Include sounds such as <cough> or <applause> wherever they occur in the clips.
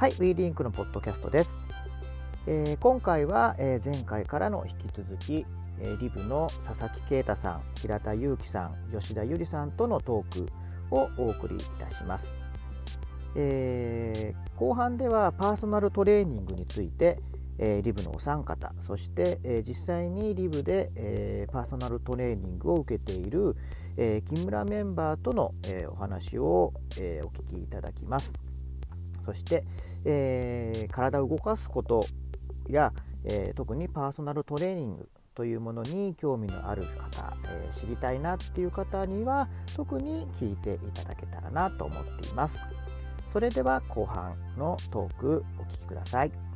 はい、ウィーリンクのポッドキャストです。えー、今回は、えー、前回からの引き続き、えー、リブの佐々木啓太さん、平田祐樹さん、吉田由里さんとのトークをお送りいたします。えー、後半ではパーソナルトレーニングについて、えー、リブのお三方そして、えー、実際にリブで、えー、パーソナルトレーニングを受けている、え木村メンバーとの、えお話を、えお聞きいただきます。そして、えー、体を動かすことや、えー、特にパーソナルトレーニングというものに興味のある方、えー、知りたいなっていう方には特に聞いていただけたらなと思っています。それでは後半のトークお聞きください。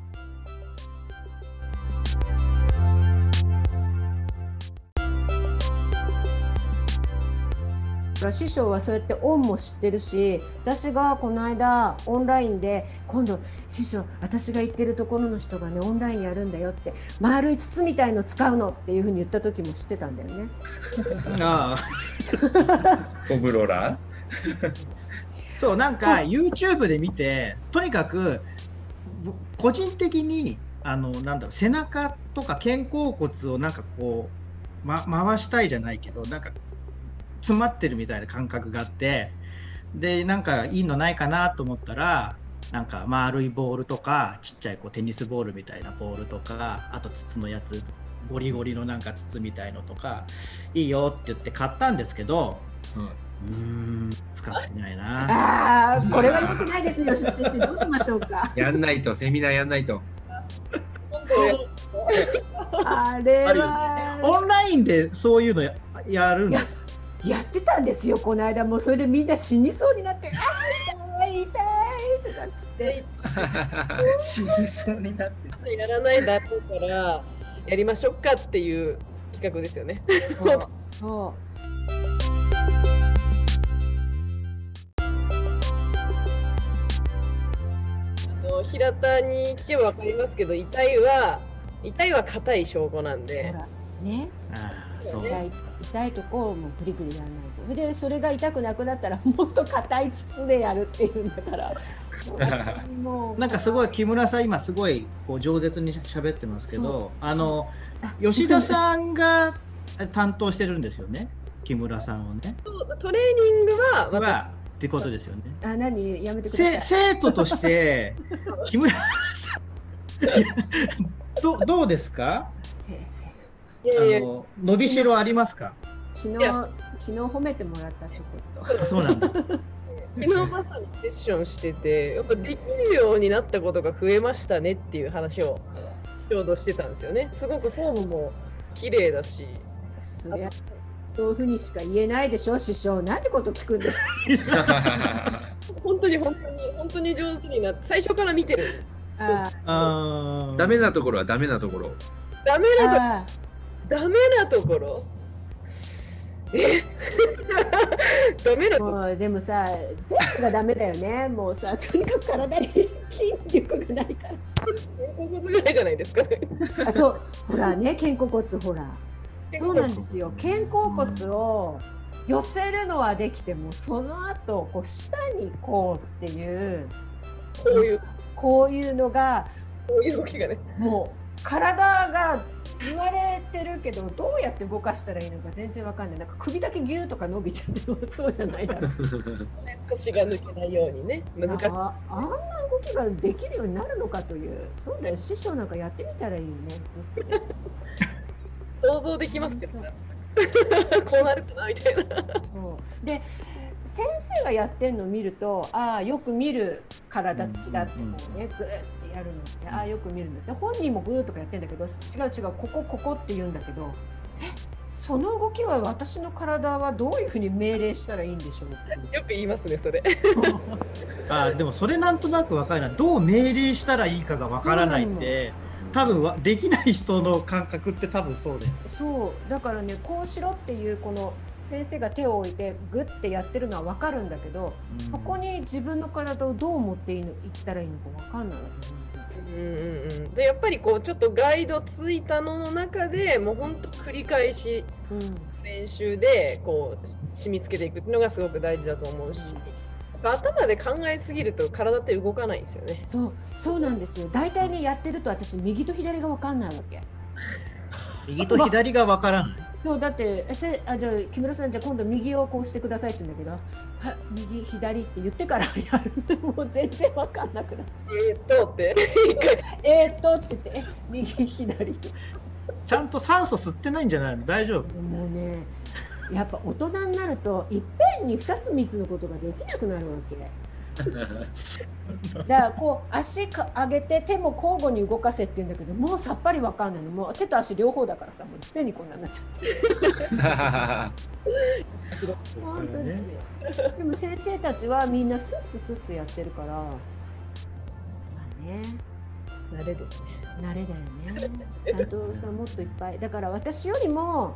から師匠はそうやって恩も知ってるし私がこの間オンラインで今度師匠私が行ってるところの人がねオンラインやるんだよって丸い筒みたいの使うのっていうふうに言った時も知ってたんだよね。ああ。コブロラ <laughs> そうなんか YouTube で見てとにかく個人的にあのなんだろう背中とか肩甲骨をなんかこう、ま、回したいじゃないけどなんか詰まってるみたいな感覚があってでなんかいいのないかなと思ったらなんか丸いボールとかちっちゃいこうテニスボールみたいなボールとかあと筒のやつゴリゴリのなんか筒みたいのとかいいよって言って買ったんですけど、うん、うん使ってないな。あこれはよくないですよ吉田先生どうしましょうか。やんないとセミナーやんないと。あれは、ね、オンラインでそういうのややるんですやってたんですよこの間。もうそれでみんな死にそうになって「あ痛い痛い」とかっつって。<laughs> 死にそうになって。やらないだろうからやりましょうかっていう企画ですよね。そうあの平田に聞けば分かりますけど遺体は遺体は硬い証拠なんで。ね。そう痛い痛いとこをもうグリグリやらないと。でそれが痛くなくなったらもっと硬い筒でやるっていうんだから。も <laughs> うなんかすごい木村さん今すごいこう饒舌に喋ってますけどあの吉田さんが担当してるんですよね？木村さんをね。トレーニングははってことですよね。あ何？やめてください。生徒として <laughs> 木村さんどどうですか？先生あの伸びしろありますか？昨日昨日褒めてもらったちょこっと。そうなんだ。昨日まさにセッションしててやっぱできるようになったことが増えましたねっていう話をちょうどしてたんですよね。すごくフォームも綺麗だし。そりゃそういうふうにしか言えないでしょ師匠なんてこと聞くんです <laughs> 本当に本当に本当に上手になって最初から見てる。ああ。ダメなところはダメなところ。ダメなところ。ダメなところ？え？<laughs> ダメなとこ？ろでもさ全部がダメだよね。もうさとにかく体に筋力がないから。肩甲骨ぐらいじゃないですか？あそう。ほらね肩甲骨ほら。そうなんですよ。肩甲骨を寄せるのはできてもその後こう下にこうっていう。こういう。こういうのがこういう動きがね。もう体が言われてるけどどうやって動かしたらいいのか全然わかんない。なんか首だけギューとか伸びちゃってもそうじゃないだろう。<laughs> 腰が抜けないようにね。難しい。ああんな動きができるようになるのかという。そうだよ。師匠なんかやってみたらいいよね。<laughs> 想像できますけど、ね、こうなるかなみたいな。そう。で先生がやってるのを見るとああよく見る体つきだってこうね。グーッやるのってああよく見るんだで本人もグーとかやってんだけど違う違うここここって言うんだけどえその動きは私の体はどういうふうに命令したらいいんでしょうよく言いますねそれ。<laughs> あでもそれなんとなく分かるな。どう命令したらいいかが分からないって多分はできない人の感覚って多分そうでそう。だからねこうしろっていうこの先生が手を置いてグッてやってるのは分かるんだけど、うん、そこに自分の体をどう持っていいのいったらいいのか分かんないわけね。うんうんうん、でやっぱりこうちょっとガイドついたのの中でもうほんと繰り返し練習でこう染み付けていくっていうのがすごく大事だと思うし、頭で考えすぎると体って動かないんですよね。そうそうなんですよ大体ねやってると私右と左が分かんないわけ <laughs> 右と左がわからない。そうだってえせあじゃあ木村さんじゃあ今度右をこうしてくださいって言うんだけどは右左って言ってからやる。<laughs> もう全然分かんなくなっちゃう。えーっとって。<laughs> えー、っとって言ってえ右左。ってちゃんと酸素吸ってないんじゃないの？大丈夫？もうねやっぱ大人になるといっぺんに2つ3つのことができなくなるわけ <laughs> だからこう足か上げて手も交互に動かせって言うんだけどもうさっぱりわかんないの。もう手と足両方だからさもういっぺんにこんなになっちゃって本当に、ねでも先生たちはみんなスッススッスやってるからまあね。慣れですね。慣れだよね。<laughs> ちゃんとさもっといっぱい。だから私よりも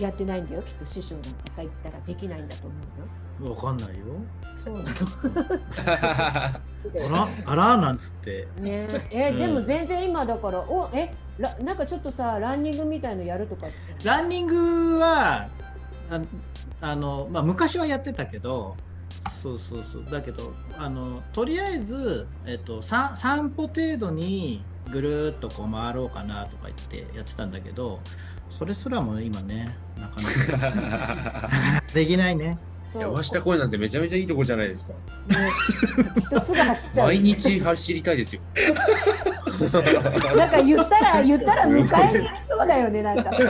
やってないんだよきっと師匠なんかさ言ったらできないんだと思うよわかんないよ。そうなのあらあらなんつって。ねえ、うんでも全然今だからおえらなんかちょっとさランニングみたいのやるとかランニングはああの、まあ、昔はやってたけどそうそうそうだけどあのとりあえず、えっと、さ散歩程度にぐるーっとこう回ろうかなとか言ってやってたんだけどそれすらも今ねなかなか <laughs> できないね。山下公園なんてめちゃめちゃいいとこじゃないですか。ねきっとすぐ走っちゃう毎日走りたいですよ。なんか言ったら言ったら迎えに来そうだよねなんか「どう?」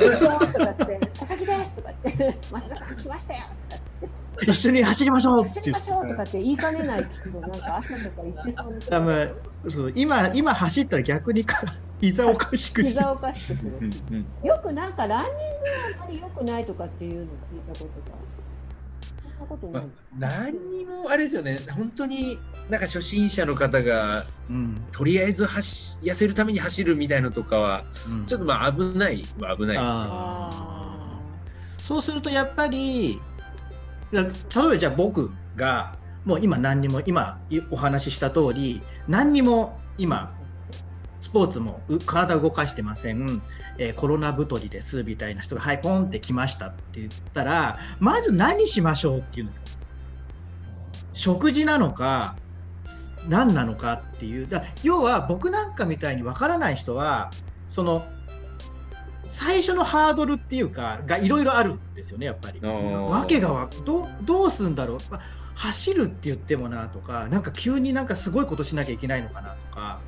とかって「佐々木です」とかって「増田さん来ましたよ」とかって。一緒に走りましょうっ走りましょうとかって言いかねないきっとなんか朝とか言ってそうな多分そう今今走ったら逆にか膝おかしくして膝おかしくする。よくなんかランニングはあまり良くないとかっていうのを聞いたことがそんなことない、何にもあれですよね。本当になんか初心者の方がうん。とりあえず走痩せるために走るみたいのとかはうん。ちょっとまあ危ないは危ないですね。そうするとやっぱり例えばじゃあ僕がもう今何にも今いお話しした通り何にも今スポーツもう体動かしてません、えーコロナ太りですみたいな人がはいポンって来ましたって言ったらまず何しましょうって言うんですか食事なのか何なのかっていう。だ要は僕なんかみたいにわからない人はその最初のハードルっていうかがいろいろあるんですよねやっぱり。わけがわどうどうするんだろう、まあ走るって言ってもなとかなんか急になんかすごいことしなきゃいけないのかなとか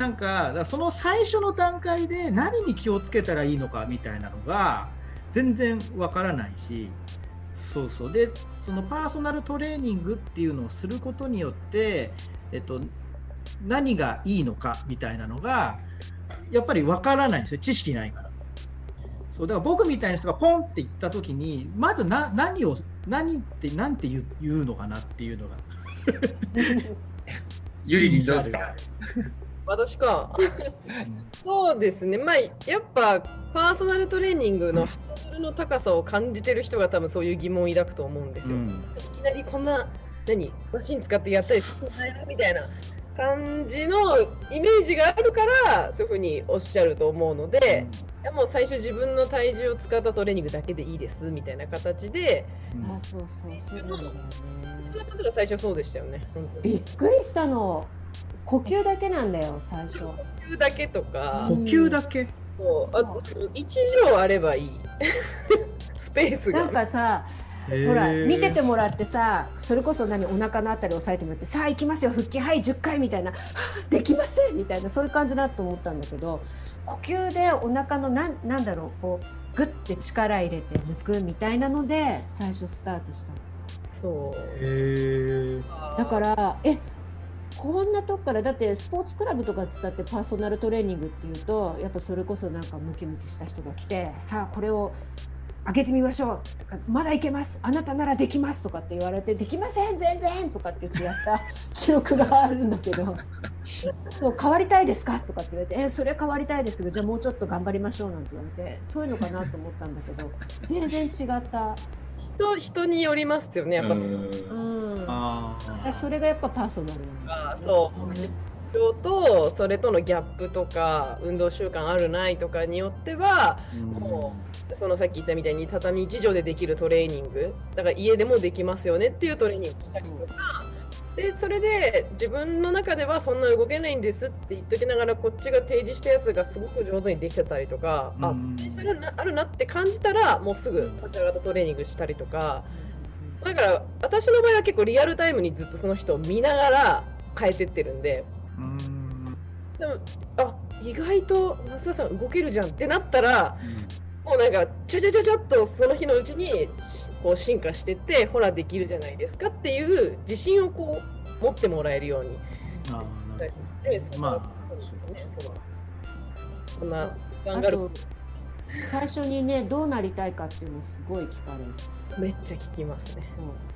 なんかその最初の段階で何に気をつけたらいいのかみたいなのが全然わからないしそうそうでそのパーソナルトレーニングっていうのをすることによって、えっと、何がいいのかみたいなのがやっぱりわからないんですよ知識ないから。そうだから僕みたいな人がポンって言った時にまずな何を何って何て言うのかなっていうのがゆりりんどうですか。<laughs> 私か。そうですね。まあやっぱパーソナルトレーニングのハードルの高さを感じてる人が多分そういう疑問を抱くと思うんですよ。いきなりこんな何？マシン使ってやったりするみたいな感じのイメージがあるからそういうふうにおっしゃると思うので、いやもう最初自分の体重を使ったトレーニングだけでいいですみたいな形で、うん。あそうそうそうなんだよね。最初そうでしたよね。びっくりしたの呼吸だけなんだよ最初呼吸だけとか。呼、吸だけ、そう。あ一畳あればいい。<laughs> スペースが。なんかさほら見ててもらってさそれこそ何お腹のあたり押さえてもらってさあ行きますよ腹筋はい10回みたいなはあ <laughs> できませんみたいなそういう感じだと思ったんだけど呼吸でお腹のなんなんだろうこうグッて力入れて抜くみたいなので最初スタートしたの。そう。へえだからえこんなとこからだってスポーツクラブとかっつったってパーソナルトレーニングっていうとやっぱそれこそなんかムキムキした人が来てさあこれを上げてみましょうまだいけますあなたならできますとかって言われてできません全然とかって言ってやった <laughs> 記憶があるんだけどそう変わりたいですかとかって言われてえそれ変わりたいですけどじゃあもうちょっと頑張りましょうなんて言われてそういうのかなと思ったんだけど全然違った。人人によりますよねやっぱ。そうん。うん。あでそれがやっぱパーソナルなんですよね。そう。目標とそれとのギャップとか運動習慣あるないとかによってはもうそのさっき言ったみたいに畳1畳でできるトレーニング。だから家でもできますよねっていうトレーニングをしたりとかでそれで自分の中ではそんな動けないんですって言っときながらこっちが提示したやつがすごく上手にできてたりとか、あうん。ポテンシャルあるなって感じたらもうすぐ立ち上がったトレーニングしたりとか。だから私の場合は結構リアルタイムにずっとその人を見ながら変えてってるんで。うん。でもあ意外と増田さん動けるじゃんってなったらもうなんかちょちょちょちょっとその日のうちにしこう進化してってほらできるじゃないですかっていう自信をこう持ってもらえるように。あーなるでそまあそうねそうそんなガあンガルと最初にねどうなりたいかっていうのすごい聞かれる。めっちゃ聞きますね。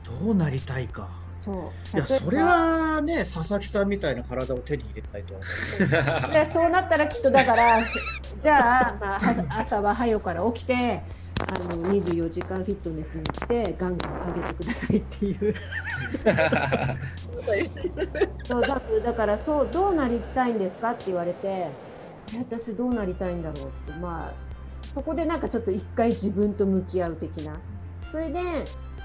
どうなりたいか。そう。いや、それはね、佐々木さんみたいな体を手に入れたいとは思う。でそうなったらきっとだからじゃあ、まあ、は朝は早くから起きてあの24時間フィットネスに行ってガンガン上げてくださいっていう。<laughs> そうだだからそうどうなりたいんですかって言われてえ私どうなりたいんだろうって。まあそこでなんかちょっと一回自分と向き合う的な。それで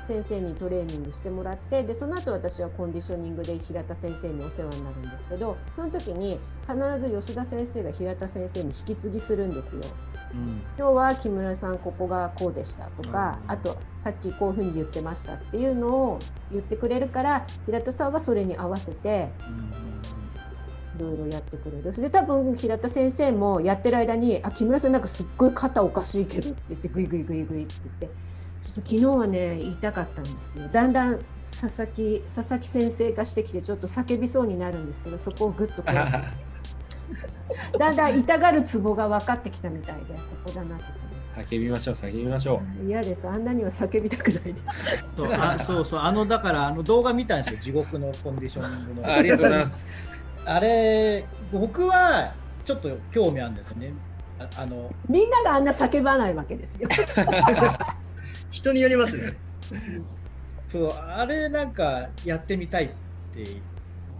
先生にトレーニングしてもらってでその後私はコンディショニングで平田先生にお世話になるんですけどその時に必ず吉田先生が平田先生に引き継ぎするんですよ。うん。今日は木村さんここがこうでしたとか、うん。あとさっきこういうふうに言ってましたっていうのを言ってくれるから平田さんはそれに合わせていろいろやってくれる。で多分平田先生もやってる間に「あ木村さんなんかすっごい肩おかしいけど」って言ってグイグイグイグイって言って昨日はね言いたかったんですよ。だんだん佐々木佐々木先生化してきてちょっと叫びそうになるんですけどそこをグッとこう。<laughs> だんだん痛がるツボが分かってきたみたいでここだなって叫びましょう、叫びましょ嫌です。あんなには叫びたくないです。そうあそうそうあのだからあの動画見たんですよ。地獄のコンディショニングう。の。ありがとうございます。<laughs> あれ僕はちょっと興味あるんですよね。ああの。みんながあんな叫ばないわけですよ <laughs> 人によりますね。<laughs> そうあれなんかやってみたいって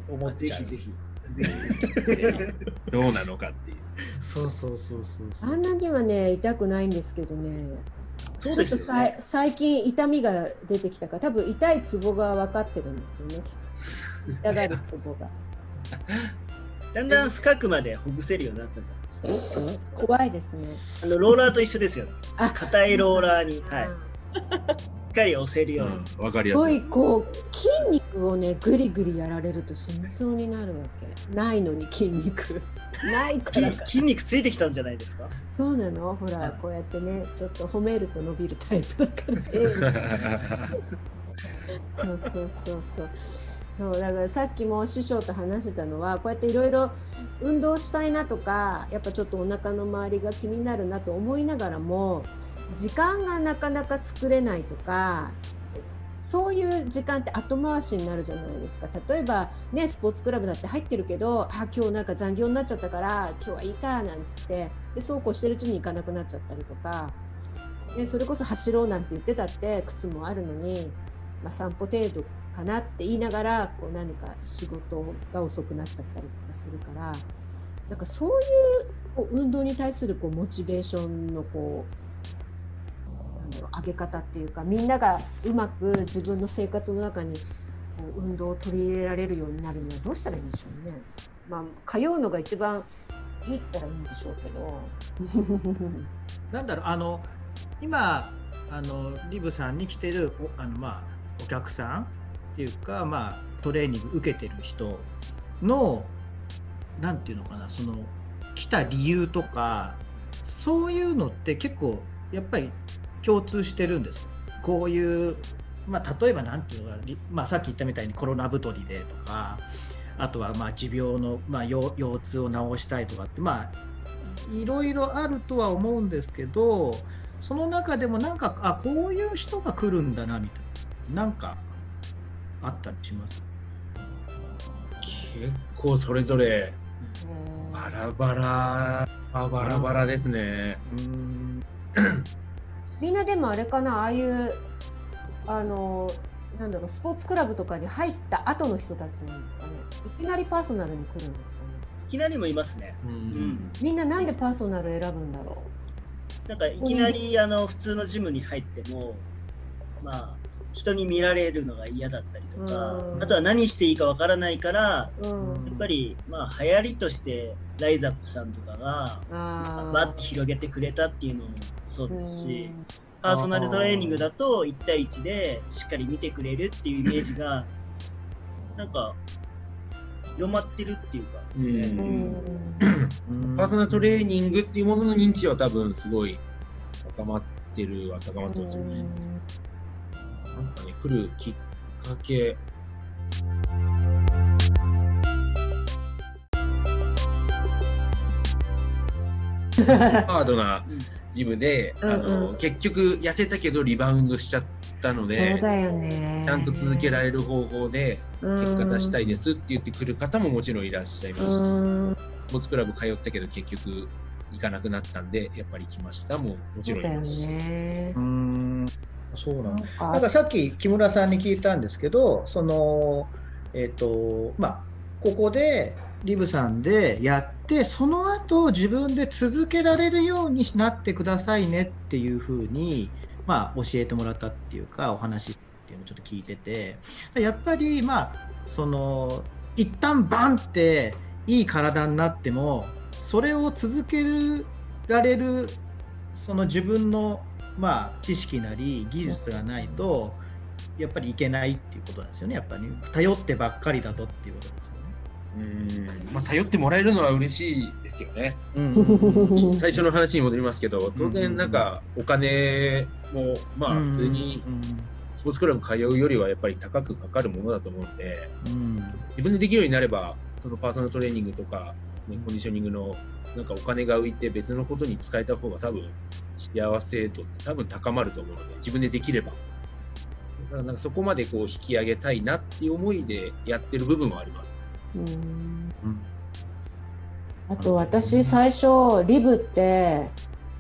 思っちゃうぜひぜひ。ぜひ。<laughs> どうなのかっていう。そうそうそうそうそうあんなにはね痛くないんですけどねそうちょっとさいですよね。最近痛みが出てきたから多分痛いツボが分かってるんですよね痛がるツボがだんだん深くまでほぐせるようになったじゃないですか。怖いですねあのローラーと一緒ですよね。あ硬いローラーに、はい、しっかり押せるように。うんわかりすごやすい。いこう筋肉をねグリグリやられると死にそうになるわけないのに筋肉 <laughs> ないから筋肉ついてきたんじゃないですか？そうなのほらこうやってねちょっと褒めると伸びるタイプだからね <laughs> そうそうそうそう。そうだからさっきも師匠と話してたのはこうやっていろいろ運動したいなとかやっぱちょっとお腹の周りが気になるなと思いながらも時間がなかなか作れないとかそういう時間って後回しになるじゃないですか。例えばねスポーツクラブだって入ってるけどあ今日なんか残業になっちゃったから今日はいいかなんつってでそうこうしてるうちに行かなくなっちゃったりとかでそれこそ走ろうなんて言ってたって靴もあるのに、まあ、散歩程度かなって言いながらこう何か仕事が遅くなっちゃったりとかするからなんかそういうこう運動に対するこうモチベーションのこうだろう上げ方っていうかみんながうまく自分の生活の中にこう運動を取り入れられるようになるにはどうしたらいいんでしょうね。まあ、通うのが一番いいったらいいんでしょうけど。<laughs> なんだろうあの今あのリブさんに来てるおあの、まあ、お客さんっていうか、まあ、トレーニング受けてる人のなんていうのかなその来た理由とかそういうのって結構やっぱり共通してるんです。こういう、まあ、例えばなんていうのかまあ、さっき言ったみたいにコロナ太りでとかあとはまあ持病の、まあ、腰腰痛を治したいとかってまあいろいろあるとは思うんですけどその中でもなんかあこういう人が来るんだなみたいななんかあったりします？結構それぞれバラバラ、あバラバラですね。<clears throat> みんなでもあれかなああいうあのなんだろうスポーツクラブとかに入った後の人たちなんですかね。いきなりパーソナルに来るんですかね。いきなりもいますね。ううん。ん。みんななんでパーソナル選ぶんだろなんかいきなりあの普通のジムに入っても、まあ人に見られるのが嫌だったりとか、うん。あとは何していいかわからないからうん。やっぱりまあ流行りとしてライザップさんとかがあバッて広げてくれたっていうのもそうですし、うん。パーソナルトレーニングだと1対1でしっかり見てくれるっていうイメージがなんか広まってるっていうか、<clears throat> パーソナルトレーニングっていうものの認知は多分すごい高まってるは高まってますよね。なんですかね、来るきっかけ。ハードなジムで、うんうん。あの結局痩せたけどリバウンドしちゃったのそうで、だよね。ちゃんと続けられる方法で結果出したいですって言ってくる方ももちろんいらっしゃいます。スポーツクラブ通ったけど結局行かなくなったんでやっぱり来ました。ももちろんいます。うーん。そうなん。だあなんかさっき木村さんに聞いたんですけど、そのえっ、とまあここでリブさんでやって、その後自分で続けられるようになってくださいねっていうふうにまあ教えてもらったっていうかお話っていうのをちょっと聞いてて、やっぱりまあその一旦バンっていい体になっても、それを続けられるその自分のまあ、知識なり技術がないとやっぱりいけないっていうことなんですよねやっぱり、頼ってばっかりだとっていうことです。うん。まあ、頼ってもらえるのは嬉しいですけどね。うん。最初の話に戻りますけど当然なんかお金もまあ普通にスポーツクラブ通うよりはやっぱり高くかかるものだと思うんでうん。自分でできるようになればそのパーソナルトレーニングとか、ね、コンディショニングのなんかお金が浮いて別のことに使えた方が多分幸せ度って多分高まると思うので自分でできれば。だからなんかそこまでこう引き上げたいなっていう思いでやってる部分はあります。うん。うんあと私最初リブって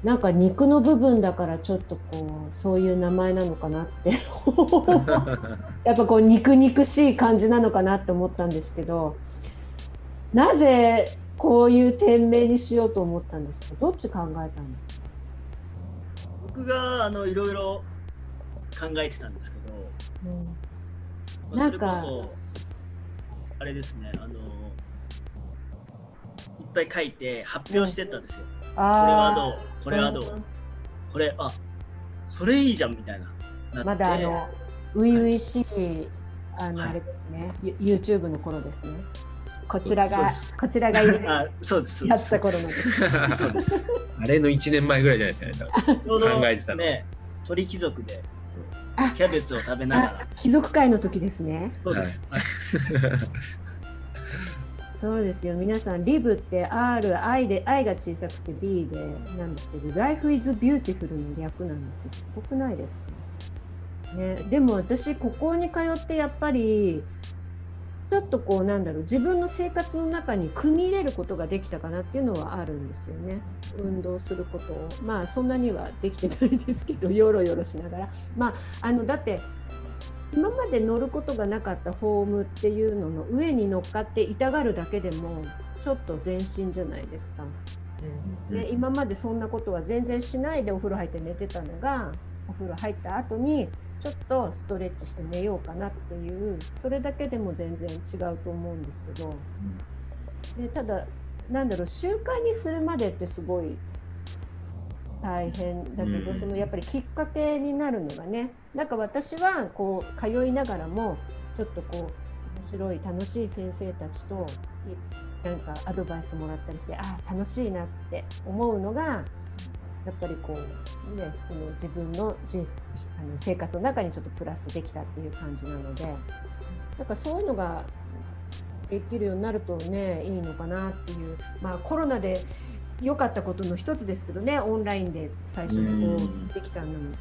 なんか肉の部分だからちょっとこうそういう名前なのかなって。<laughs> やっぱこう肉肉しい感じなのかなって思ったんですけどなぜこういう店名にしようと思ったんですか？どっち考えたんですか？僕があのいろいろ考えてたんですけど、うん。なんかこそあれですねあのいっぱい書いて発表してったんですよ。これはどうこれはどうこれあそれいいじゃんみたいなまだあの初々しいあのはい。あれですね、ユ YouTube の頃ですね。こちらがこちらがや <laughs> あそうですそうっです。た頃のです。そうです。あれの1年前ぐらいじゃないですかね。考えてたの。ね鳥貴族でキャベツを食べながら。あ貴族会の時ですね。そうです、はい。<laughs> そうですよ。皆さんリブって R 愛で愛が小さくて B でなんですけど Life is Beautiful の略なんですよ。すごくないですか？ね。でも私ここに通ってやっぱりちょっとこうなんだろう自分の生活の中に組み入れることができたかなっていうのはあるんですよね。運動することを。まあそんなにはできてないですけどよろよろしながら。まああのだって今まで乗ることがなかったフォームっていうのの上に乗っかって痛がるだけでもちょっと前進じゃないですか。で今までそんなことは全然しないでお風呂入って寝てたのがお風呂入った後にちょっとストレッチして寝ようかなっていうそれだけでも全然違うと思うんですけど、でただなんだろう習慣にするまでってすごい大変だけど、うん。そのやっぱりきっかけになるのがねなんか私はこう通いながらもちょっとこう面白い楽しい先生たちといなんかアドバイスもらったりしてああ楽しいなって思うのがやっぱりこうねその自分の人生あの生活の中にちょっとプラスできたっていう感じなのでなんかそういうのができるようになるとねいいのかなっていうまあコロナで良かったことの一つですけどねオンラインで最初にこうできたのに。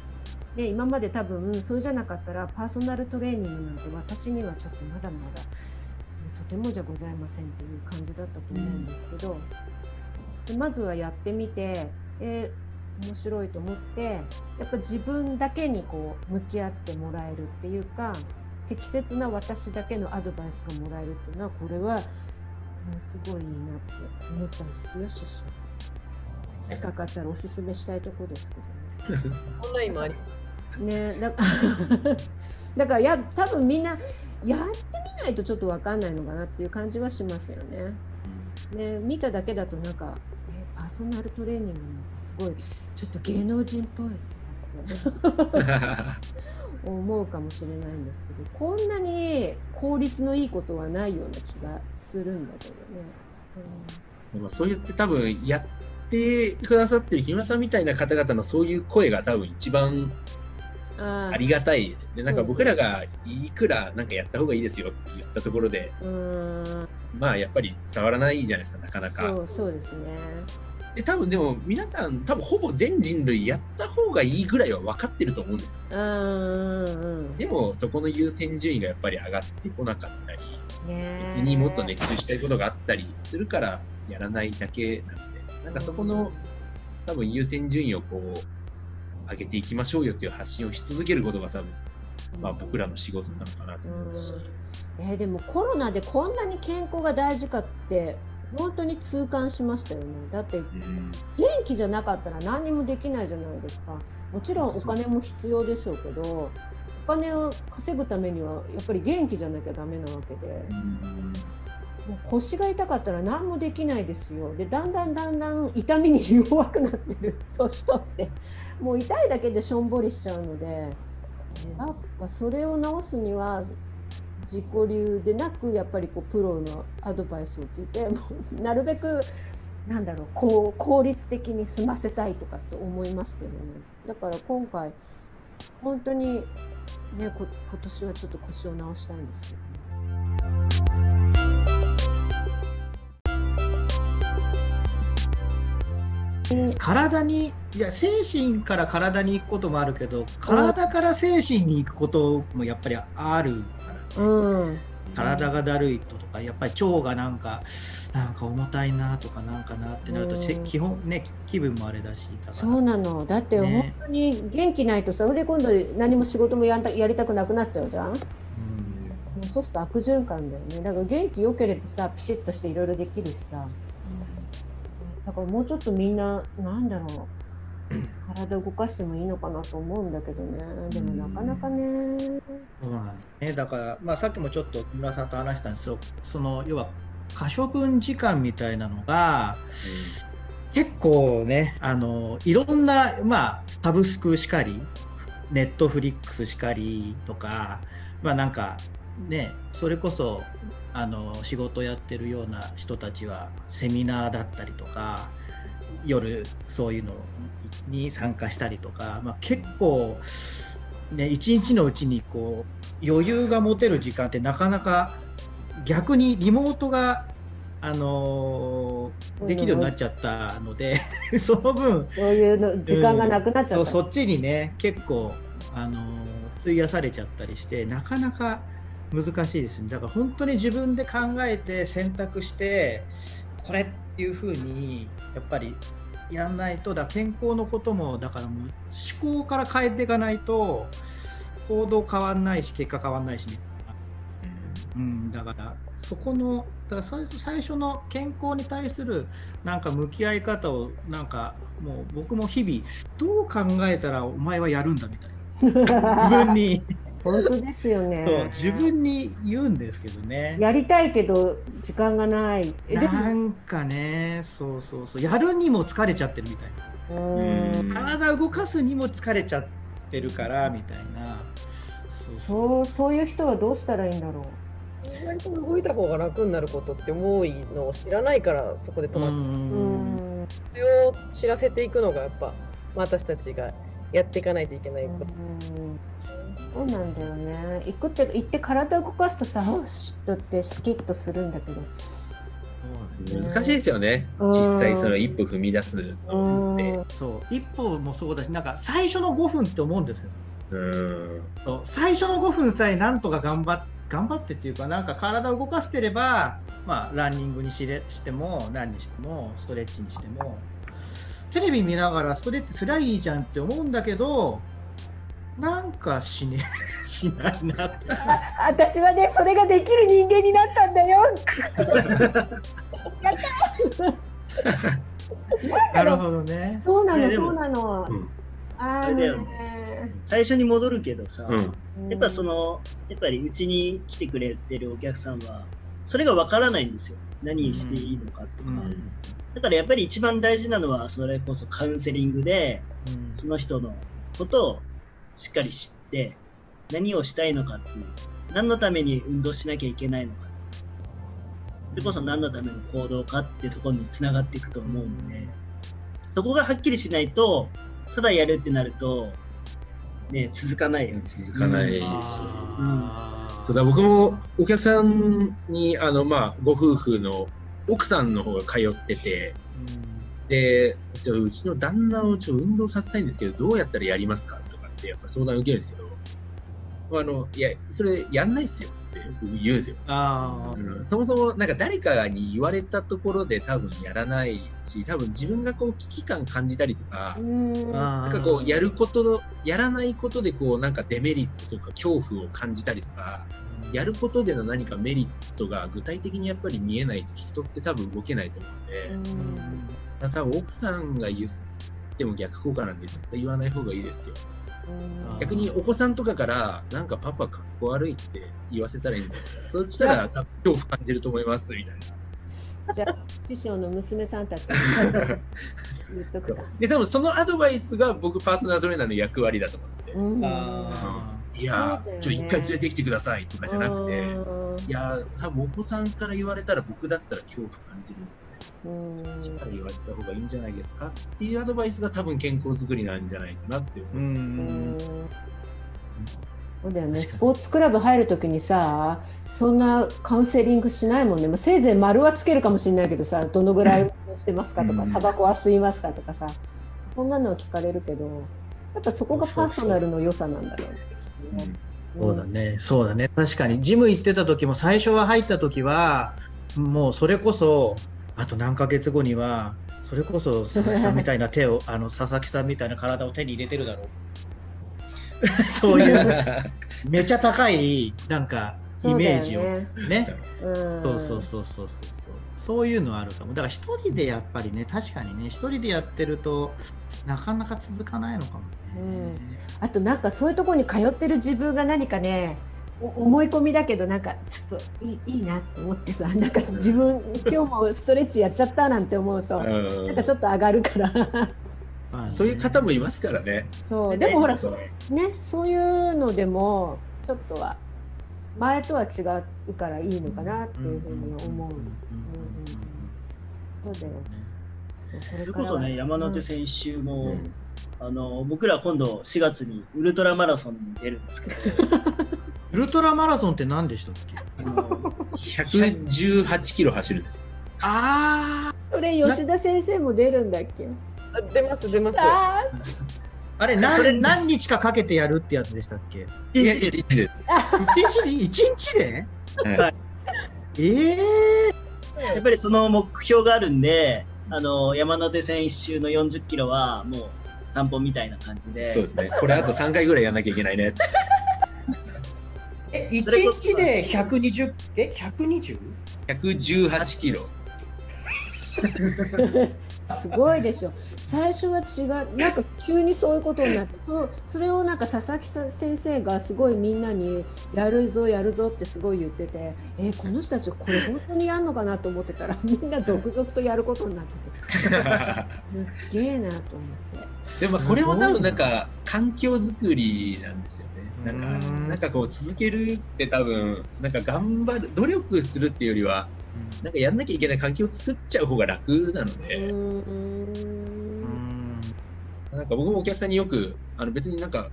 で今まで多分それじゃなかったらパーソナルトレーニングなんて私にはちょっとまだまだとてもじゃございませんという感じだったと思うんですけど、でまずはやってみて、え面白いと思ってやっぱ自分だけにこう向き合ってもらえるっていうか適切な私だけのアドバイスがもらえるっていうのはこれはうんすごいいいなって思ったんですよ師匠。近かったらおすすめしたいところですけどね。オンラインもありねだ <laughs> だからや多分みんなやってみないとちょっと分かんないのかなっていう感じはしますよね。ね見ただけだとなんかーソナルトレーニングなんかすごいちょっと芸能人っぽいとかって思うかもしれないんですけどこんなに効率のいいことはないような気がするんだけどね。でもそうやって多分やってくださってる木村さんみたいな方々のそういう声が多分一番うん、あありがたいですよね。なんか僕らがいくらなんかやった方がいいですよって言ったところで、まあやっぱり伝わらないじゃないですか、なかなそか。うそうですね。で、多分でも皆さん、多分ほぼ全人類やった方がいいぐらいは分かってると思うんですよ。でもそこの優先順位がやっぱり上がってこなかったり、ね別にもっと熱中したいことがあったりするからやらないだけなんで、なんかそこの多分優先順位をこう上げていきましょうよっていう発信をし続けることが多分、まあ、僕らの仕事なのかなと思いますし、えーでもコロナでこんなに健康が大事かって本当に痛感しましたよね。だってうん。元気じゃなかったら何にもできないじゃないですか。もちろんお金も必要でしょうけどお金を稼ぐためにはやっぱり元気じゃなきゃダメなわけで。もう腰が痛かったら何もできないですよ。でだんだんだんだん痛みに弱くなってる年取ってもう痛いだけでしょんぼりしちゃうのでやっぱそれを治すには自己流でなくやっぱりこうプロのアドバイスを聞いてもうなるべくなんだろうこう効率的に済ませたいとかって思いますけどね。だから今回本当にね今年はちょっと腰を治したいんですよ、体にいや精神から体に行くこともあるけど体から精神に行くこともやっぱりある、うん。体がだるいととかやっぱり腸がなんかなんか重たいなとかなんかなってなると、せうん。基本ね気分もあれだしだそうなの。だって本ね当に元気ないとさそれで今度何も仕事もやんたやりたくなくなっちゃうじゃん。もうん。うそうすると悪循環だよね。だから元気良ければさピシッとしていろいろできるしさ。だからもうちょっとみんななんだろう体動かしてもいいのかなと思うんだけどね。でもなかなかね。そうなんだね、だから、まあ、さっきもちょっと木村さんと話したんですけどその要は可処分時間みたいなのが結構ねあのいろんな、まあ、サブスクしかりネットフリックスしかりとかまあなんかねそれこそあの仕事やってるような人たちはセミナーだったりとか夜そういうのに参加したりとか、まあ、結構ね一日のうちにこう余裕が持てる時間ってなかなか逆にリモートがあのーできるようになっちゃったので <laughs> その分そういうの時間がなくなっちゃった、そうそっちにね結構あのー費やされちゃったりしてなかなか難しいですね。だから本当に自分で考えて選択してこれっていうふうにやっぱりやんないとだ健康のこともだからもう思考から変えていかないと行動変わんないし結果変わんないしね、うん、だからそこのだから最初最初の健康に対するなんか向き合い方をなんかもう僕も日々どう考えたらお前はやるんだみたいな。<laughs> 自分に本当ですよね。自分に言うんですけどね。やりたいけど時間がない。なんかねそうそうそう。やるにも疲れちゃってるみたいな。体動かすにも疲れちゃってるからみたいな。そうそう。そういう人はどうしたらいいんだろ意外と動いた方が楽になることって多いのを知らないからそこで止うまって。それを知らせていくのがやっぱ私たちがやっていかないといけないこと。そうなんだよね。行くって行って体を動かすとさ、よしっとってスキッとするんだけど。難しいですよね、うん。実際その一歩踏み出すのって。うん。そう。一歩もそうだしなんか最初の5分って思うんですよ。うん。そう。最初の5分さえなんとか頑張っ頑張ってっていうかなんか体を動かしてればまあランニングにしれしても何にしてもストレッチにしても。テレビ見ながらストレッチすりゃいいじゃんって思うんだけどなんかしね <laughs> しないなって。私はね、それができる人間になったんだよ。<laughs> なるほどね。そうなの、そうなの。うん。あね最初に戻るけどさ、うん。やっぱそのやっぱりうちに来てくれてるお客さんはそれがわからないんですよ。何していいのかとか、うん。だからやっぱり一番大事なのはそれこそカウンセリングでその人のことをしっかり知って何をしたいのかっていう何のために運動しなきゃいけないのか。それこそ何のための行動かってところにつながっていくと思うのでそこがはっきりしないとただやるってなるとね続かないよね。続かないですよ。あーそうだ僕もお客さんにあの、まあ、ご夫婦の奥さんの方が通っててでちょうちの旦那をちょっと運動させたいんですけどどうやったらやりますかと。かってやっぱ相談受けるんですけどあのいやそれやんないっすよって言うんですよ、あそもそもなんか誰かに言われたところで多分やらないし多分自分がこう危機感感じたりとか、なんかこうやることやらないことでこうなんかデメリットとか恐怖を感じたりとかやることでの何かメリットが具体的にやっぱり見えないと人って多分動けないと思うんで、うん。多分奥さんが言っても逆効果なんで絶対言わない方がいいですよ。うん逆にお子さんとかからなんかパパかっこ悪いって言わせたらいいんですかそしたら多分恐怖感じると思いますみたいな。じゃあ師匠の娘さんたち。に <laughs> 言っとくか。で多分そのアドバイスが僕パーソナルトレーナーの役割だと思ってて、うん。あいやね。ーちょっと一回連れてきてくださいとかじゃなくて、うん。いやー、多分お子さんから言われたら僕だったら恐怖感じるしっかり言わせた方がいいんじゃないですかっていうアドバイスが多分健康づくりなん。じゃないかなって思うう。うん。んそうだよね。スポーツクラブ入るときにさそんなカウンセリングしないもんね、まあ、せいぜい丸はつけるかもしれないけどさどのぐらいしてますかとかうん。タバコは吸いますかとかさそんなのは聞かれるけどやっぱそこがパーソナルの良さなんだろうね。そうだね、そうだね。確かに、ジム行ってた時も、最初は入った時は、もうそれこそ、あと何ヶ月後には、それこそ佐々木さんみたいな手を、<laughs> あの佐々木さんみたいな体を手に入れてるだろう。<laughs> そういう、<laughs> めちゃ高い、なんか、イメージをね。うんそうそうそうそうそうそう。そういうのはあるかも。だから一人でやっぱりね、確かにね、一人でやってると、なかなか続かないのかもね。あとなんかそういうところに通ってる自分が何かねお思い込みだけどなんかちょっといいいいなと思ってさ <laughs> なんか自分今日もストレッチやっちゃったなんて思うとうんなんかちょっと上がるからまあねそういう方もいますからね。そうでもほらそねそういうのでもちょっとは前とは違うからいいのかなっていうふうに思う。そうだよね。こそれこそね、山手選手も、うんあの僕ら今度4月にウルトラマラソンに出るんですけど、ウルトラマラソンって何でしたっけ？あの118キロ走るんですよ。あそれ吉田先生も出るんだっけ？あ出ます出ます。ああれそれ何何日かかけてやるってやつでしたっけ？いやいや。一日で？一日で？はいええやっぱりその目標があるんで、あの山手線一周の40キロはもう散歩みたいな感じで、そうですね。これあと3回ぐらいやんなきゃいけないね。え一日で120え 120? 118キロ。<laughs> すごいでしょ。最初は違うなんか急にそういうことになってそうそれをなんか佐々木さん先生がすごいみんなにやるぞやるぞってすごい言っててえーこの人たちこれ本当にやるのかなと思ってたら <laughs> みんな続々とやることになってて <laughs> すっげえなと思って。でもこれも多分なんか環境づくりなんですよね。なんかうん。なんかこう続けるって多分なんか頑張る努力するっていうよりはなんかやんなきゃいけない環境を作っちゃう方が楽なのうで、なんか僕もお客さんによくあの別になんか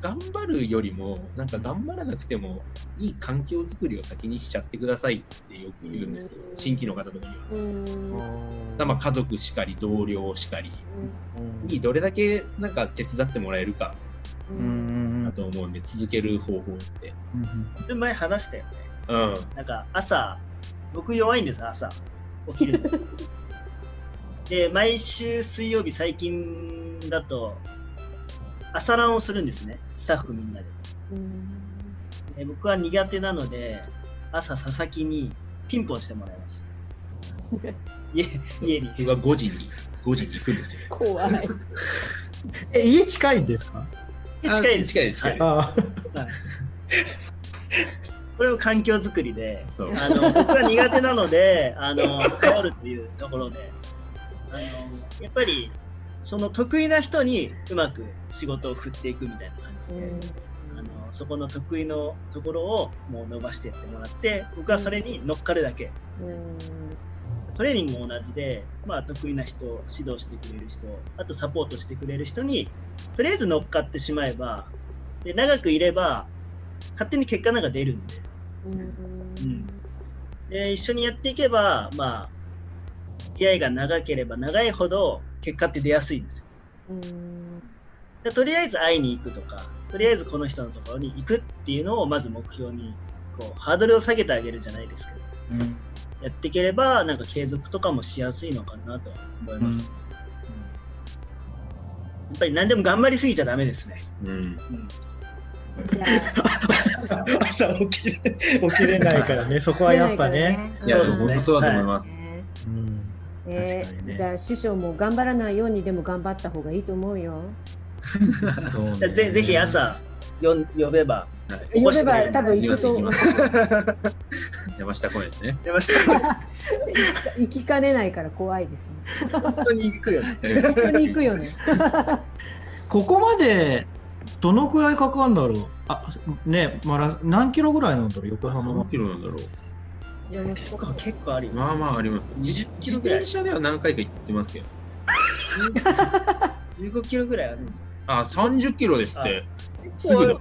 頑張るよりもなんか頑張らなくてもいい環境づくりを先にしちゃってくださいってよく言うんですけどうん。新規の方とかには。まあ家族しかり同僚しかりにどれだけなんか手伝ってもらえるか。だと思うんで続ける方法って。それ前話したよね。うん。なんか朝、僕弱いんです、朝、起きるの。<laughs> で、毎週水曜日、最近だと、朝ランをするんですね、スタッフみんなで。で僕は苦手なので、朝、佐々木にピンポンしてもらいます。<laughs> 家家に。僕は5時に、5時に行くんですよ。怖い。<laughs> え家近いんですか？近いです。近い。です近いですあこれも環境づくりで、あの僕は苦手なので、あの頼るというところで、あのやっぱりその得意な人にうまく仕事を振っていくみたいな感じで、あのそこの得意のところをもう伸ばしてやってもらって、僕はそれに乗っかるだけ。トレーニングも同じで、まあ、得意な人、指導してくれる人、あとサポートしてくれる人に、とりあえず乗っかってしまえば、で長くいれば、勝手に結果なんか出るんで、うんで一緒にやっていけば、まあ、付き合いが長ければ長いほど結果って出やすいんですよ。でとりあえず会いに行くとか、とりあえずこの人のところに行くっていうのをまず目標に、こう、ハードルを下げてあげるじゃないですけど、うんやっていければ、なんか継続とかもしやすいのかなとは思います。うん。やっぱり何でも頑張りすぎちゃダメですね。うん。朝起きれ起きれないからね。<laughs> そこはやっぱね。いやそうですね。本当そうだと思います、ねうん。え確かにね。ーじゃあ師匠も頑張らないようにでも頑張った方がいいと思うよ。<laughs> ねじゃあぜぜひ朝よん呼べば、はい呼べば多分行くと。<laughs> 山下公園ですね。出ました。行きかねないから怖いですね。本当に行くよね。本当に行くよね。ここまでどのくらいかかるんだろう？あねまだ何キロぐらいなんだろう？横浜何のキロなんだろう？じゃあ結構結構あるよ。まあまああります。20キ自ロぐらい。転車では何回か行ってますけど。15キロぐらいあるんじあ30キロですって。結すぐだ構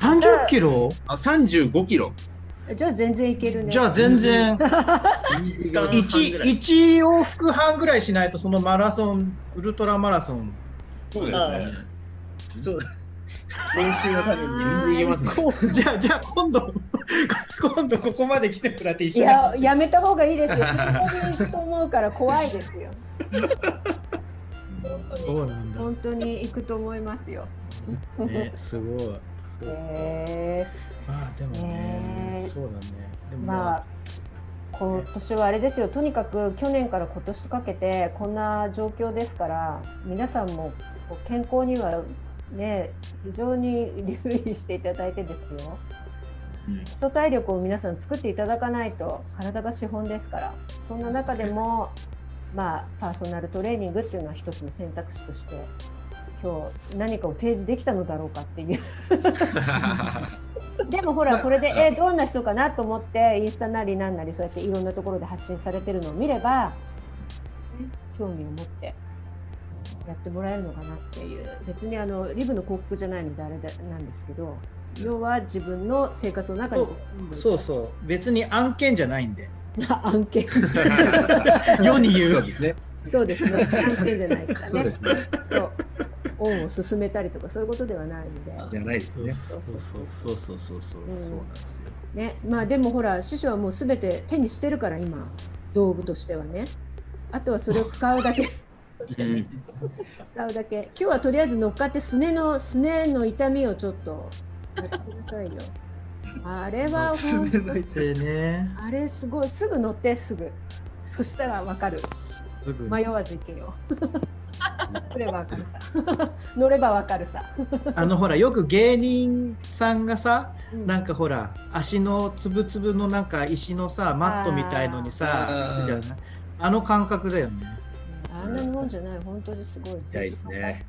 30キロ？あ35キロじゃあ全然行けるね。じゃあ全然間 1, 1往復半ぐらいしないとそのマラソンウルトラマラソンそうですねゃそう。練習のために。全然いけますねこう <laughs> じゃあじゃあ今度今度ここまで来てもらってい一緒にややめた方がいいですよ。行くと思うから怖いですよ。<laughs> そうなんだ本当に行くと思いますよ。ねすごいそうへまあでもねねそうだね。でもーまあ今年はあれですよ。とにかく去年から今年かけてこんな状況ですから皆さんも健康にはね非常に留意していただいてですよ。うん。基礎体力を皆さん作っていただかないと体が資本ですから。そんな中でもまあパーソナルトレーニングっていうのは一つの選択肢として今日何かを提示できたのだろうかっていう。<laughs> でもほらこれでえどんな人かなと思ってインスタなりなんなりそうやっていろんなところで発信されてるのを見れば、ね興味を持ってやってもらえるのかなっていう。別にあのリブの広告じゃないのであれだなんですけど要は自分の生活の中にそう。そう別に案件じゃないんで。<laughs> 案件。<laughs> 世に言う。そうですねそうですね。案件じゃないからね。そうですね。そう恩を進めたりとかそういうことではないので。じゃないですね。そうそうそうそう。そうそうそうう。んそうなんですよ。ね、まあでもほら師匠はもうすべて手にしてるから今道具としてはね。あとはそれを使うだけ。うん使うだけ。今日はとりあえず乗っかってすねのすねの痛みをちょっとやってくださいよ。あれはほんでねあれすごい。すぐ乗ってすぐ。そしたらわかる迷わず行けよ。<laughs> <laughs> 乗ればわかるさ。乗ればわかるさ、あのほらよく芸人さんがさうん。なんかほら足のつぶつぶのなんか石のさマットみたいのにさああの感覚だよね。あんなもんじゃない本当にすごい。痛いですね。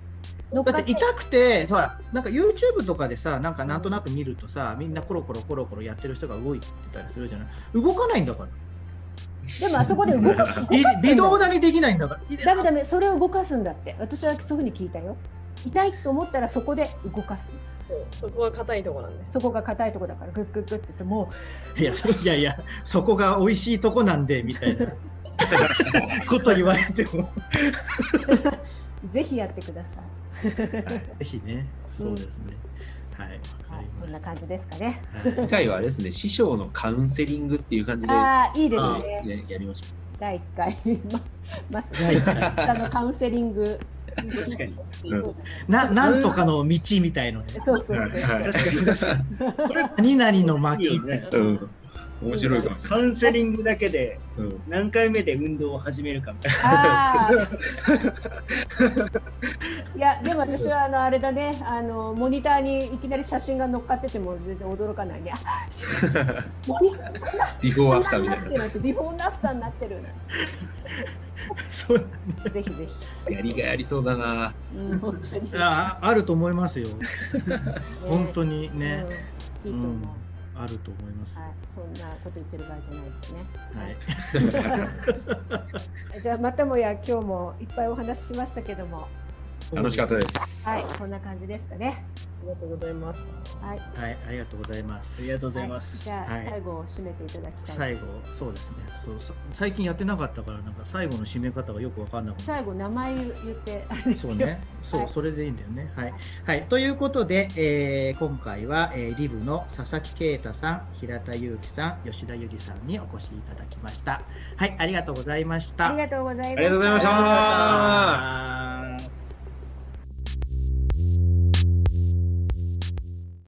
だって痛くてほらなんか YouTube とかでさなんかなんとなく見るとさみんなコロコロコロコロやってる人が動いてたりするじゃない？動かないんだからでもあそこで動かす動かすんだいよ微動だにできないんだから。ダメダメそれを動かすんだって。私はそういうふうに聞いたよ。痛いと思ったらそこで動かす。そこは硬いとこなんで。そこが硬いとこだからグッグッグッって言っても。いやいやいやそこが美味しいとこなんでみたいな。こと言われても。う <laughs> ぜひやってください。<laughs> ぜひね。そうですね、はいそんな感じですかね。次回はあれですね師匠のカウンセリングっていう感じでああいいですやねやりましょ第1回まます第一回。あのカウンセリング。確かに。うん。ななんとかの道みたいのねそうそうそう確かに確かに。<laughs> 何々の巻。うん面白いかもしれカウンセリングだけで。何回目で運動を始めるかみたいあー <laughs> いやでも私はあのあれだねあのモニターにいきなり写真が乗っかってても全然驚かないね。あモニタービフォーアこフターんなにみたな。ないってるってビフォーアフターになってる。そうぜひぜやりがいありそうだな。ひ。うん本当に。ああると思いますよ。ね <laughs> 本当にね、うんいいと思う。うんあると思います。はい、そんなこと言ってる場合じゃないですね。はい。<laughs> じゃあまたもや今日もいっぱいお話ししましたけども、楽しかったです。はい、こんな感じですかね。ありがとうございます。はい、はい、ありがとうございます。な。ありがとうございます。はい、じゃあ、はい最後を締めていただきたい。最後、そうですね。そうさ最近やってなかったから、なんか最後の締め方がよくわかんなくて。最後名前言って。そうね、そう、はいそれでいいんだよね。はい、はい、ということで、えー今回は、えーリブの佐々木啓太さん、平田祐樹さん、吉田由里さんにお越しいただきました。はい。ありがとうございました。ありがとうございましたありがとうございました